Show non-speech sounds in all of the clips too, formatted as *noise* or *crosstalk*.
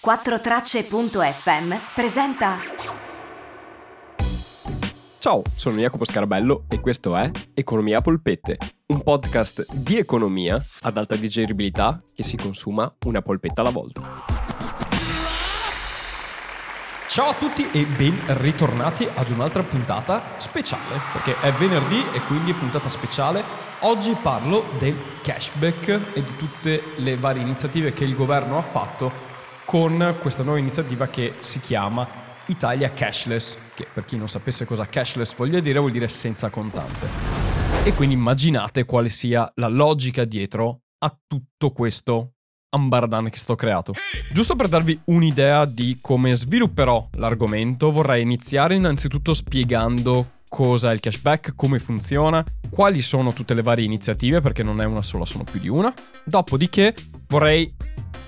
4Tracce.fm presenta. Ciao, sono Jacopo Scarabello e questo è Economia Polpette, un podcast di economia ad alta digeribilità che si consuma una polpetta alla volta. Ciao a tutti e ben ritornati ad un'altra puntata speciale, perché è venerdì e quindi è puntata speciale. Oggi parlo del cashback e di tutte le varie iniziative che il governo ha fatto con questa nuova iniziativa che si chiama Italia Cashless, che per chi non sapesse cosa cashless voglia dire, vuol dire senza contante. E quindi immaginate quale sia la logica dietro a tutto questo ambardan che sto creato. Giusto per darvi un'idea di come svilupperò l'argomento, vorrei iniziare innanzitutto spiegando cosa è il cashback, come funziona, quali sono tutte le varie iniziative, perché non è una sola, sono più di una. Dopodiché vorrei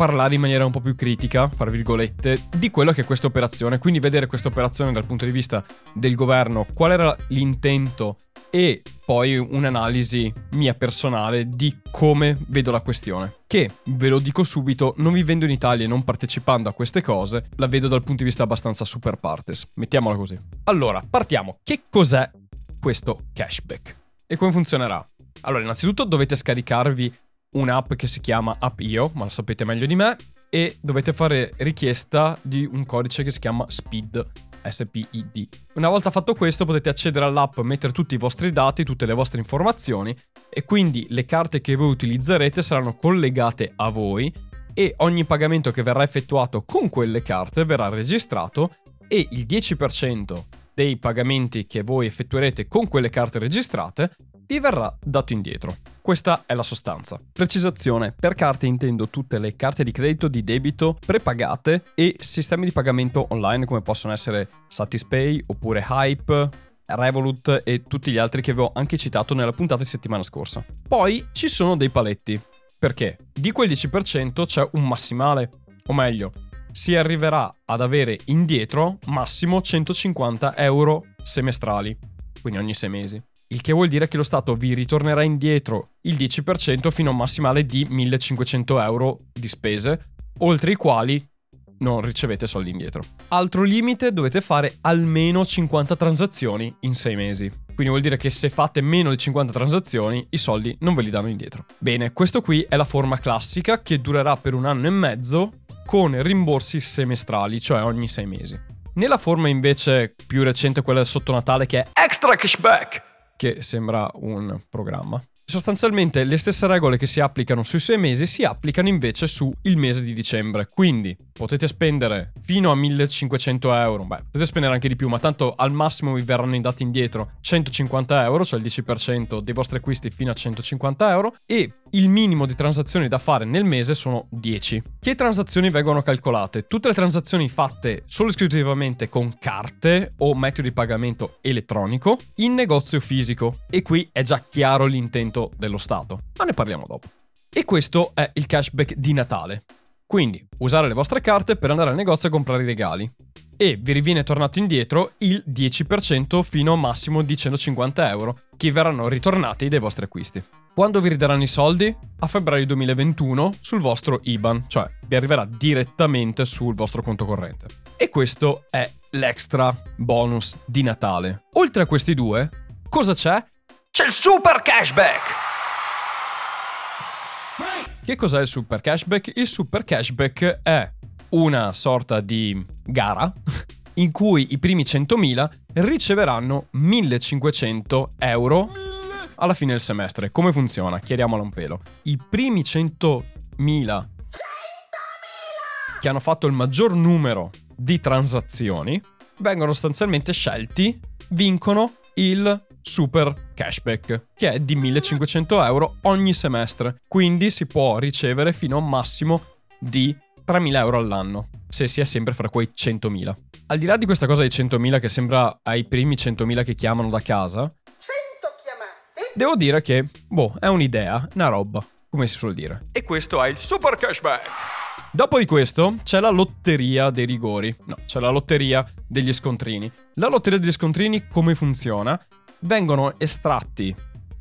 parlare in maniera un po' più critica, fra virgolette, di quello che è questa operazione, quindi vedere questa operazione dal punto di vista del governo, qual era l'intento e poi un'analisi mia personale di come vedo la questione. Che, ve lo dico subito, non vivendo in Italia e non partecipando a queste cose, la vedo dal punto di vista abbastanza super partes. Mettiamola così. Allora, partiamo. Che cos'è questo cashback? E come funzionerà? Allora, innanzitutto dovete scaricarvi un'app che si chiama AppIO, ma la sapete meglio di me, e dovete fare richiesta di un codice che si chiama SPID. SPID. Una volta fatto questo potete accedere all'app, mettere tutti i vostri dati, tutte le vostre informazioni e quindi le carte che voi utilizzerete saranno collegate a voi e ogni pagamento che verrà effettuato con quelle carte verrà registrato e il 10% dei pagamenti che voi effettuerete con quelle carte registrate vi verrà dato indietro. Questa è la sostanza. Precisazione, per carte intendo tutte le carte di credito, di debito, prepagate e sistemi di pagamento online come possono essere Satispay oppure Hype, Revolut e tutti gli altri che avevo anche citato nella puntata di settimana scorsa. Poi ci sono dei paletti. Perché? Di quel 10% c'è un massimale, o meglio, si arriverà ad avere indietro massimo 150 euro semestrali, quindi ogni sei mesi il che vuol dire che lo Stato vi ritornerà indietro il 10% fino a un massimale di 1500 euro di spese, oltre i quali non ricevete soldi indietro. Altro limite, dovete fare almeno 50 transazioni in 6 mesi. Quindi vuol dire che se fate meno di 50 transazioni, i soldi non ve li danno indietro. Bene, questo qui è la forma classica che durerà per un anno e mezzo con rimborsi semestrali, cioè ogni 6 mesi. Nella forma invece più recente, quella sotto Natale, che è Extra Cashback, che sembra un programma. Sostanzialmente le stesse regole che si applicano sui sei mesi si applicano invece sul mese di dicembre. Quindi potete spendere fino a 1500 euro, beh, potete spendere anche di più, ma tanto al massimo vi verranno indati indietro 150 euro, cioè il 10% dei vostri acquisti fino a 150 euro, e il minimo di transazioni da fare nel mese sono 10. Che transazioni vengono calcolate? Tutte le transazioni fatte solo esclusivamente con carte o metodo di pagamento elettronico in negozio fisico. E qui è già chiaro l'intento dello Stato, ma ne parliamo dopo. E questo è il cashback di Natale. Quindi usare le vostre carte per andare al negozio a comprare i regali. E vi riviene tornato indietro il 10% fino a un massimo di 150 euro che verranno ritornati dai vostri acquisti. Quando vi ridaranno i soldi? A febbraio 2021 sul vostro IBAN, cioè vi arriverà direttamente sul vostro conto corrente. E questo è l'extra bonus di Natale. Oltre a questi due, cosa c'è? C'è il super cashback! Che cos'è il super cashback? Il super cashback è una sorta di gara *laughs* in cui i primi 100.000 riceveranno 1500 euro alla fine del semestre. Come funziona? Chiariamolo un pelo. I primi 100.000 che hanno fatto il maggior numero di transazioni vengono sostanzialmente scelti, vincono il super cashback, che è di 1500 euro ogni semestre. Quindi si può ricevere fino a un massimo di 3.000 euro all'anno, se si è sempre fra quei 100.000. Al di là di questa cosa dei 100.000 che sembra ai primi 100.000 che chiamano da casa, 100 chiamate. Devo dire che, boh, è un'idea, una roba, come si suol dire. E questo è il super cashback. Dopo di questo c'è la lotteria dei rigori. No, c'è la lotteria degli scontrini. La lotteria degli scontrini come funziona? Vengono estratti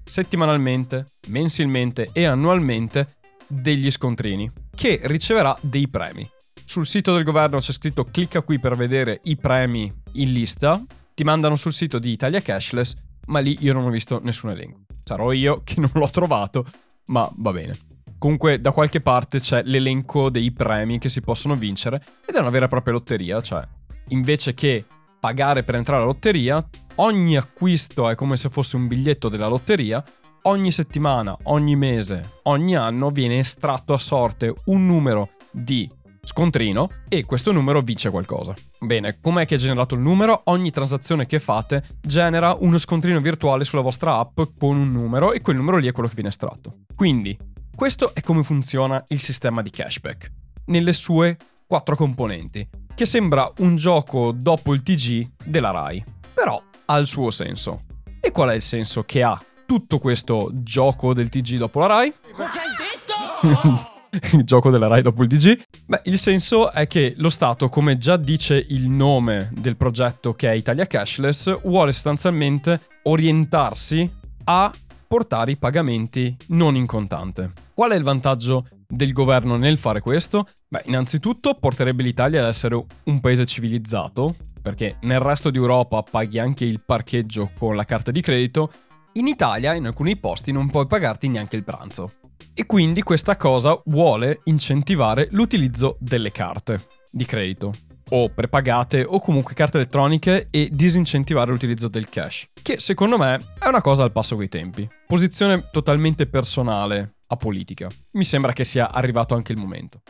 settimanalmente, mensilmente e annualmente degli scontrini che riceverà dei premi. sul sito del governo c'è scritto clicca qui per vedere i premi in lista, ti mandano sul sito di Italia Cashless, ma lì io non ho visto nessun elenco. Sarò io che non l'ho trovato, ma va bene. Comunque da qualche parte c'è l'elenco dei premi che si possono vincere ed è una vera e propria lotteria, cioè invece che pagare per entrare alla lotteria, ogni acquisto è come se fosse un biglietto della lotteria, ogni settimana, ogni mese, ogni anno viene estratto a sorte un numero di scontrino e questo numero vince qualcosa. Bene, com'è che è generato il numero? Ogni transazione che fate genera uno scontrino virtuale sulla vostra app con un numero e quel numero lì è quello che viene estratto. Quindi, questo è come funziona il sistema di cashback, nelle sue quattro componenti, che sembra un gioco dopo il TG della RAI, però ha il suo senso. E qual è il senso che ha tutto questo gioco del TG dopo la RAI? Cosa hai detto? *laughs* il gioco della RAI dopo il TG? Beh, il senso è che lo Stato, come già dice il nome del progetto che è Italia Cashless, vuole sostanzialmente orientarsi a portare i pagamenti non in contante. Qual è il vantaggio del governo nel fare questo? Beh, innanzitutto porterebbe l'Italia ad essere un paese civilizzato, perché nel resto d'Europa paghi anche il parcheggio con la carta di credito, in Italia in alcuni posti non puoi pagarti neanche il pranzo. E quindi questa cosa vuole incentivare l'utilizzo delle carte di credito o prepagate o comunque carte elettroniche e disincentivare l'utilizzo del cash, che secondo me è una cosa al passo coi tempi. Posizione totalmente personale a politica. Mi sembra che sia arrivato anche il momento.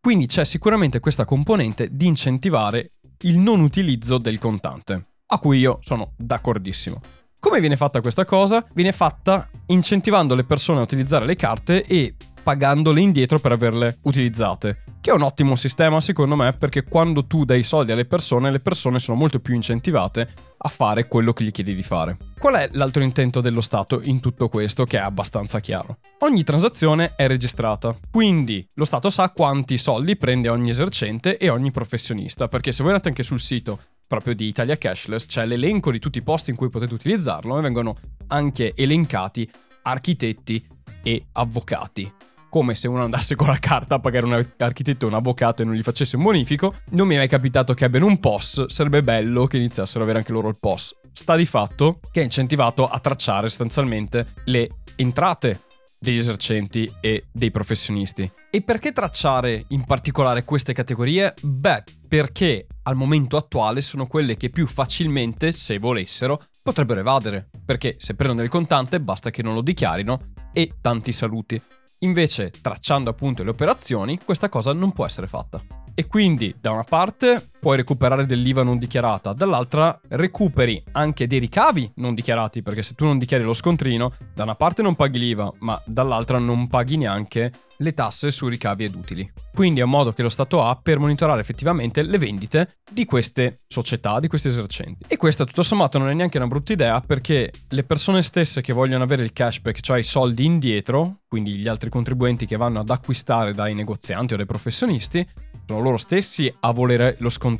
Quindi c'è sicuramente questa componente di incentivare il non utilizzo del contante, a cui io sono d'accordissimo. Come viene fatta questa cosa? Viene fatta incentivando le persone a utilizzare le carte e pagandole indietro per averle utilizzate. Che è un ottimo sistema secondo me perché quando tu dai soldi alle persone, le persone sono molto più incentivate a fare quello che gli chiedi di fare. Qual è l'altro intento dello Stato in tutto questo che è abbastanza chiaro? Ogni transazione è registrata, quindi lo Stato sa quanti soldi prende ogni esercente e ogni professionista, perché se voi andate anche sul sito proprio di Italia Cashless c'è l'elenco di tutti i posti in cui potete utilizzarlo e vengono anche elencati architetti e avvocati come se uno andasse con la carta a pagare un architetto e un avvocato e non gli facesse un bonifico. Non mi è mai capitato che abbiano un POS, sarebbe bello che iniziassero ad avere anche loro il POS. Sta di fatto che è incentivato a tracciare sostanzialmente le entrate degli esercenti e dei professionisti. E perché tracciare in particolare queste categorie? Beh, perché al momento attuale sono quelle che più facilmente, se volessero, potrebbero evadere. Perché se prendono del contante basta che non lo dichiarino e tanti saluti. Invece, tracciando appunto le operazioni, questa cosa non può essere fatta. E quindi, da una parte, puoi recuperare dell'IVA non dichiarata, dall'altra recuperi anche dei ricavi non dichiarati, perché se tu non dichiari lo scontrino, da una parte non paghi l'IVA, ma dall'altra non paghi neanche le tasse sui ricavi ed utili. Quindi è un modo che lo Stato ha per monitorare effettivamente le vendite di queste società, di questi esercenti. E questa tutto sommato non è neanche una brutta idea perché le persone stesse che vogliono avere il cashback, cioè i soldi indietro, quindi gli altri contribuenti che vanno ad acquistare dai negozianti o dai professionisti, sono loro stessi a volere lo scontrino.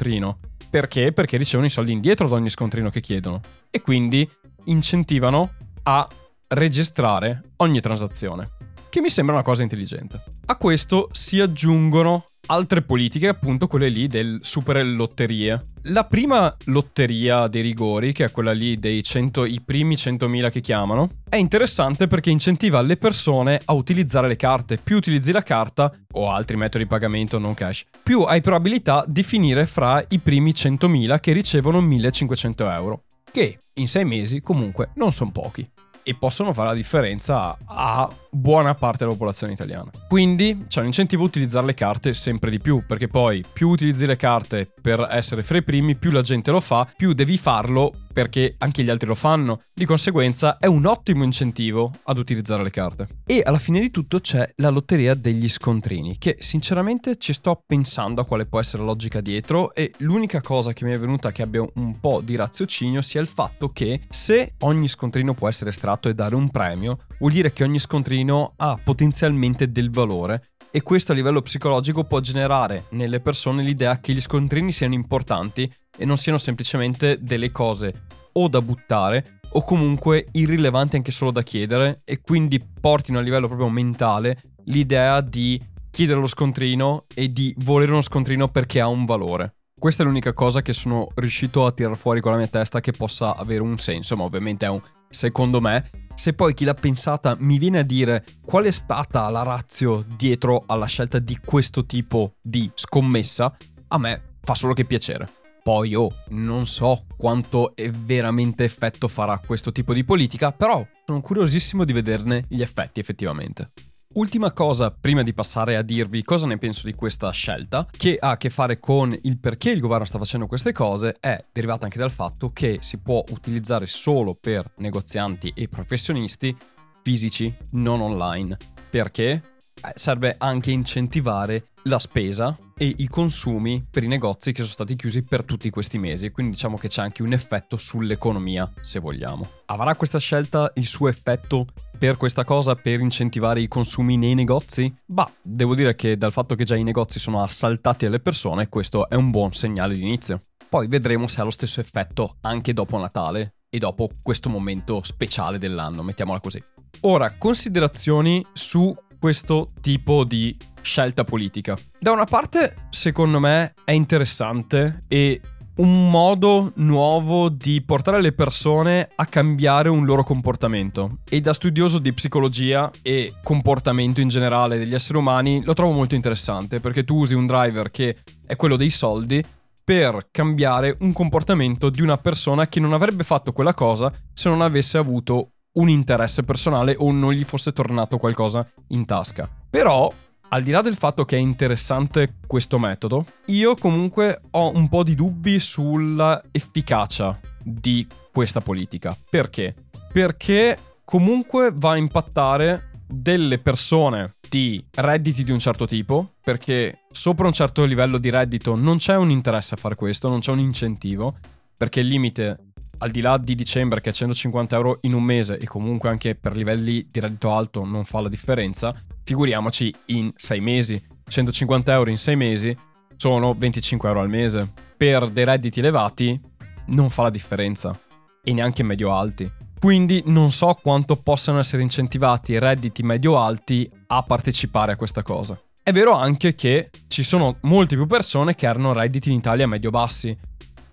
Perché? Perché ricevono i soldi indietro da ogni scontrino che chiedono. E quindi incentivano a registrare ogni transazione che mi sembra una cosa intelligente. A questo si aggiungono altre politiche, appunto quelle lì del super lotterie. La prima lotteria dei rigori, che è quella lì dei 100, i primi 100.000 che chiamano, è interessante perché incentiva le persone a utilizzare le carte. Più utilizzi la carta o altri metodi di pagamento non cash, più hai probabilità di finire fra i primi 100.000 che ricevono 1.500 euro. Che in sei mesi comunque non sono pochi e possono fare la differenza a buona parte della popolazione italiana. Quindi c'è un incentivo a utilizzare le carte sempre di più, perché poi più utilizzi le carte per essere fra i primi, più la gente lo fa, più devi farlo perché anche gli altri lo fanno. Di conseguenza è un ottimo incentivo ad utilizzare le carte. E alla fine di tutto c'è la lotteria degli scontrini, che sinceramente ci sto pensando a quale può essere la logica dietro e l'unica cosa che mi è venuta che abbia un po' di raziocinio sia il fatto che se ogni scontrino può essere estratto e dare un premio, vuol dire che ogni scontrino ha potenzialmente del valore e questo a livello psicologico può generare nelle persone l'idea che gli scontrini siano importanti e non siano semplicemente delle cose o da buttare o comunque irrilevanti anche solo da chiedere e quindi portino a livello proprio mentale l'idea di chiedere lo scontrino e di volere uno scontrino perché ha un valore. Questa è l'unica cosa che sono riuscito a tirar fuori con la mia testa che possa avere un senso, ma ovviamente è un secondo me. Se poi chi l'ha pensata mi viene a dire qual è stata la razio dietro alla scelta di questo tipo di scommessa, a me fa solo che piacere. Poi oh, non so quanto veramente effetto farà questo tipo di politica, però sono curiosissimo di vederne gli effetti effettivamente. Ultima cosa, prima di passare a dirvi cosa ne penso di questa scelta, che ha a che fare con il perché il governo sta facendo queste cose, è derivata anche dal fatto che si può utilizzare solo per negozianti e professionisti fisici, non online. Perché? Eh, serve anche incentivare la spesa e i consumi per i negozi che sono stati chiusi per tutti questi mesi, quindi diciamo che c'è anche un effetto sull'economia, se vogliamo. Avrà questa scelta il suo effetto per questa cosa, per incentivare i consumi nei negozi? Bah, devo dire che dal fatto che già i negozi sono assaltati alle persone, questo è un buon segnale di inizio. Poi vedremo se ha lo stesso effetto anche dopo Natale e dopo questo momento speciale dell'anno, mettiamola così. Ora, considerazioni su questo tipo di scelta politica. Da una parte, secondo me, è interessante e un modo nuovo di portare le persone a cambiare un loro comportamento. E da studioso di psicologia e comportamento in generale degli esseri umani lo trovo molto interessante perché tu usi un driver che è quello dei soldi per cambiare un comportamento di una persona che non avrebbe fatto quella cosa se non avesse avuto un interesse personale o non gli fosse tornato qualcosa in tasca. Però al di là del fatto che è interessante questo metodo, io comunque ho un po' di dubbi sulla efficacia di questa politica. Perché? Perché comunque va a impattare delle persone di redditi di un certo tipo, perché sopra un certo livello di reddito non c'è un interesse a fare questo, non c'è un incentivo, perché il limite al di là di dicembre che è 150 euro in un mese e comunque anche per livelli di reddito alto non fa la differenza, figuriamoci in 6 mesi. 150 euro in 6 mesi sono 25 euro al mese. Per dei redditi elevati non fa la differenza e neanche medio alti. Quindi non so quanto possano essere incentivati i redditi medio alti a partecipare a questa cosa. È vero anche che ci sono molte più persone che hanno redditi in Italia medio bassi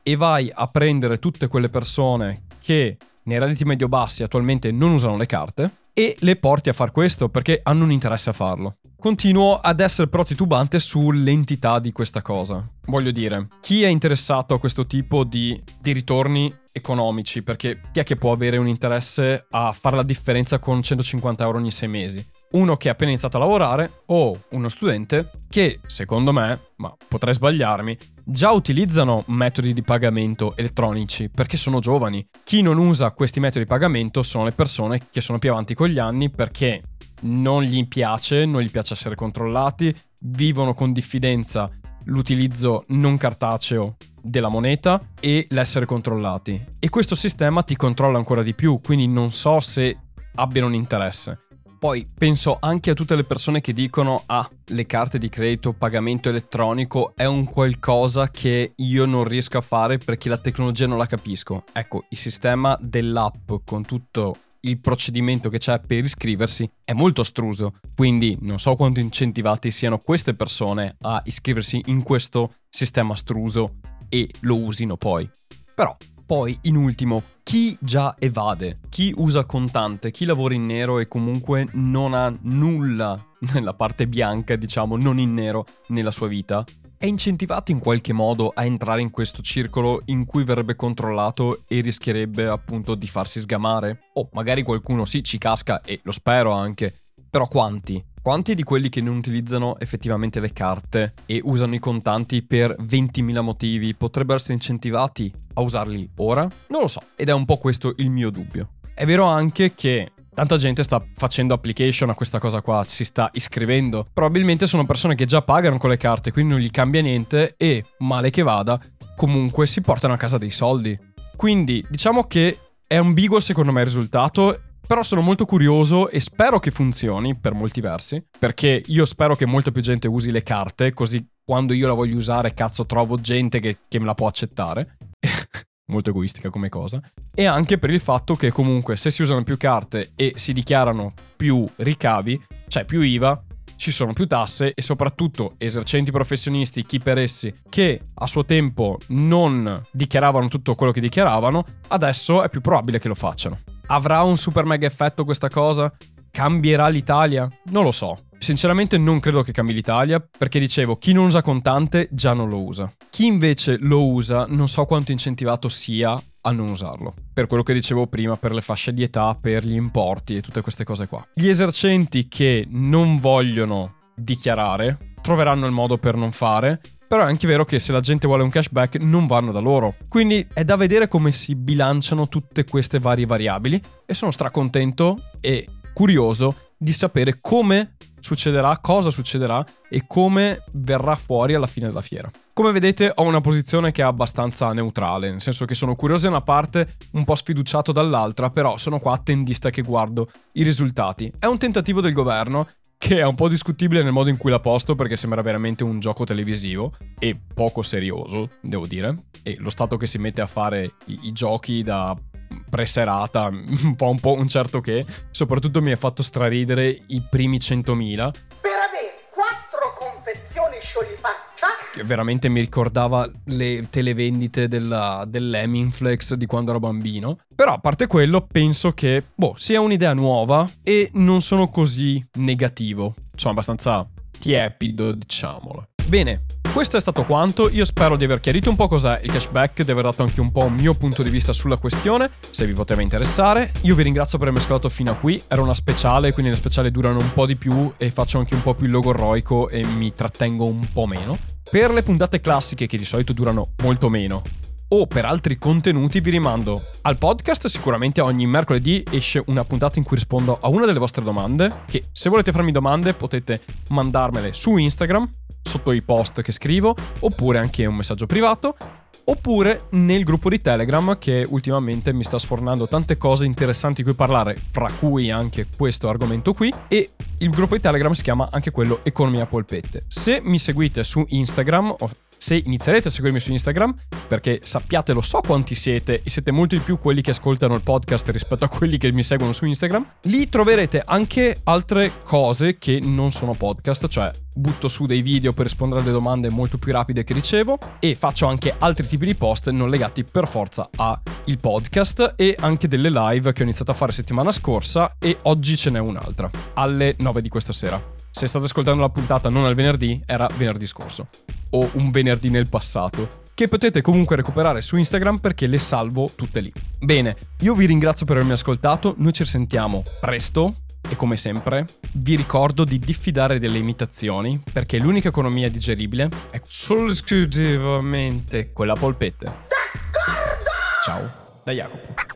e vai a prendere tutte quelle persone che nei redditi medio bassi attualmente non usano le carte e le porti a far questo perché hanno un interesse a farlo. Continuo ad essere però titubante sull'entità di questa cosa. Voglio dire, chi è interessato a questo tipo di, di, ritorni economici? Perché chi è che può avere un interesse a fare la differenza con 150 euro ogni sei mesi? uno che ha appena iniziato a lavorare o uno studente che, secondo me, ma potrei sbagliarmi, già utilizzano metodi di pagamento elettronici perché sono giovani. Chi non usa questi metodi di pagamento sono le persone che sono più avanti con gli anni perché non gli piace, non gli piace essere controllati, vivono con diffidenza l'utilizzo non cartaceo della moneta e l'essere controllati. E questo sistema ti controlla ancora di più, quindi non so se abbiano un interesse. Poi penso anche a tutte le persone che dicono ah, le carte di credito, pagamento elettronico è un qualcosa che io non riesco a fare perché la tecnologia non la capisco. Ecco, il sistema dell'app con tutto il procedimento che c'è per iscriversi è molto astruso, quindi non so quanto incentivati siano queste persone a iscriversi in questo sistema astruso e lo usino poi. Però poi, in ultimo, chi già evade, chi usa contante, chi lavora in nero e comunque non ha nulla nella parte bianca, diciamo, non in nero nella sua vita, è incentivato in qualche modo a entrare in questo circolo in cui verrebbe controllato e rischierebbe appunto di farsi sgamare? O magari qualcuno sì ci casca e lo spero anche, però quanti? Quanti di quelli che non utilizzano effettivamente le carte e usano i contanti per 20.000 motivi potrebbero essere incentivati a usarli ora? Non lo so, ed è un po' questo il mio dubbio. È vero anche che tanta gente sta facendo application a questa cosa qua, si sta iscrivendo. Probabilmente sono persone che già pagano con le carte, quindi non gli cambia niente e, male che vada, comunque si portano a casa dei soldi. Quindi diciamo che è ambiguo secondo me il risultato però sono molto curioso e spero che funzioni per molti versi, perché io spero che molta più gente usi le carte, così quando io la voglio usare, cazzo, trovo gente che, che me la può accettare. *laughs* molto egoistica come cosa. E anche per il fatto che comunque se si usano più carte e si dichiarano più ricavi, cioè più IVA, ci sono più tasse e soprattutto esercenti professionisti, chi per essi, che a suo tempo non dichiaravano tutto quello che dichiaravano, adesso è più probabile che lo facciano. Avrà un super mega effetto questa cosa? Cambierà l'Italia? Non lo so. Sinceramente non credo che cambi l'Italia, perché dicevo, chi non usa contante già non lo usa. Chi invece lo usa non so quanto incentivato sia a non usarlo. Per quello che dicevo prima, per le fasce di età, per gli importi e tutte queste cose qua. Gli esercenti che non vogliono dichiarare troveranno il modo per non fare, però è anche vero che se la gente vuole un cashback non vanno da loro. Quindi è da vedere come si bilanciano tutte queste varie variabili e sono stracontento e curioso di sapere come succederà, cosa succederà e come verrà fuori alla fine della fiera. Come vedete ho una posizione che è abbastanza neutrale, nel senso che sono curioso da una parte, un po' sfiduciato dall'altra, però sono qua attendista che guardo i risultati. È un tentativo del governo che è un po' discutibile nel modo in cui l'ha posto perché sembra veramente un gioco televisivo e poco serioso, devo dire. E lo Stato che si mette a fare i, i giochi da preserata, *laughs* un po', un po' un certo che, soprattutto mi ha fatto straridere i primi 100.000. Per avere quattro confezioni sciolifaccia veramente mi ricordava le televendite della, dell'Eminflex di quando ero bambino. Però a parte quello, penso che, boh, sia un'idea nuova e non sono così negativo. Sono abbastanza tiepido, diciamolo. Bene, questo è stato quanto, io spero di aver chiarito un po' cos'è il cashback, di aver dato anche un po' un mio punto di vista sulla questione, se vi poteva interessare. Io vi ringrazio per avermi ascoltato fino a qui, era una speciale, quindi le speciali durano un po' di più e faccio anche un po' più logorroico e mi trattengo un po' meno. Per le puntate classiche, che di solito durano molto meno, o per altri contenuti vi rimando al podcast, sicuramente ogni mercoledì esce una puntata in cui rispondo a una delle vostre domande, che se volete farmi domande potete mandarmele su Instagram, sotto i post che scrivo, oppure anche un messaggio privato, oppure nel gruppo di Telegram che ultimamente mi sta sfornando tante cose interessanti di cui parlare, fra cui anche questo argomento qui, e il gruppo di Telegram si chiama anche quello Economia Polpette. Se mi seguite su Instagram, se inizierete a seguirmi su Instagram, perché sappiate, lo so quanti siete e siete molti di più quelli che ascoltano il podcast rispetto a quelli che mi seguono su Instagram, lì troverete anche altre cose che non sono podcast, cioè butto su dei video per rispondere alle domande molto più rapide che ricevo e faccio anche altri tipi di post non legati per forza al podcast e anche delle live che ho iniziato a fare settimana scorsa e oggi ce n'è un'altra alle 9 di questa sera. Se state ascoltando la puntata non al venerdì, era venerdì scorso o un venerdì nel passato che potete comunque recuperare su Instagram perché le salvo tutte lì. Bene, io vi ringrazio per avermi ascoltato, noi ci sentiamo presto e come sempre vi ricordo di diffidare delle imitazioni perché l'unica economia digeribile è solo esclusivamente quella polpette. D'accordo! Ciao, da Jacopo.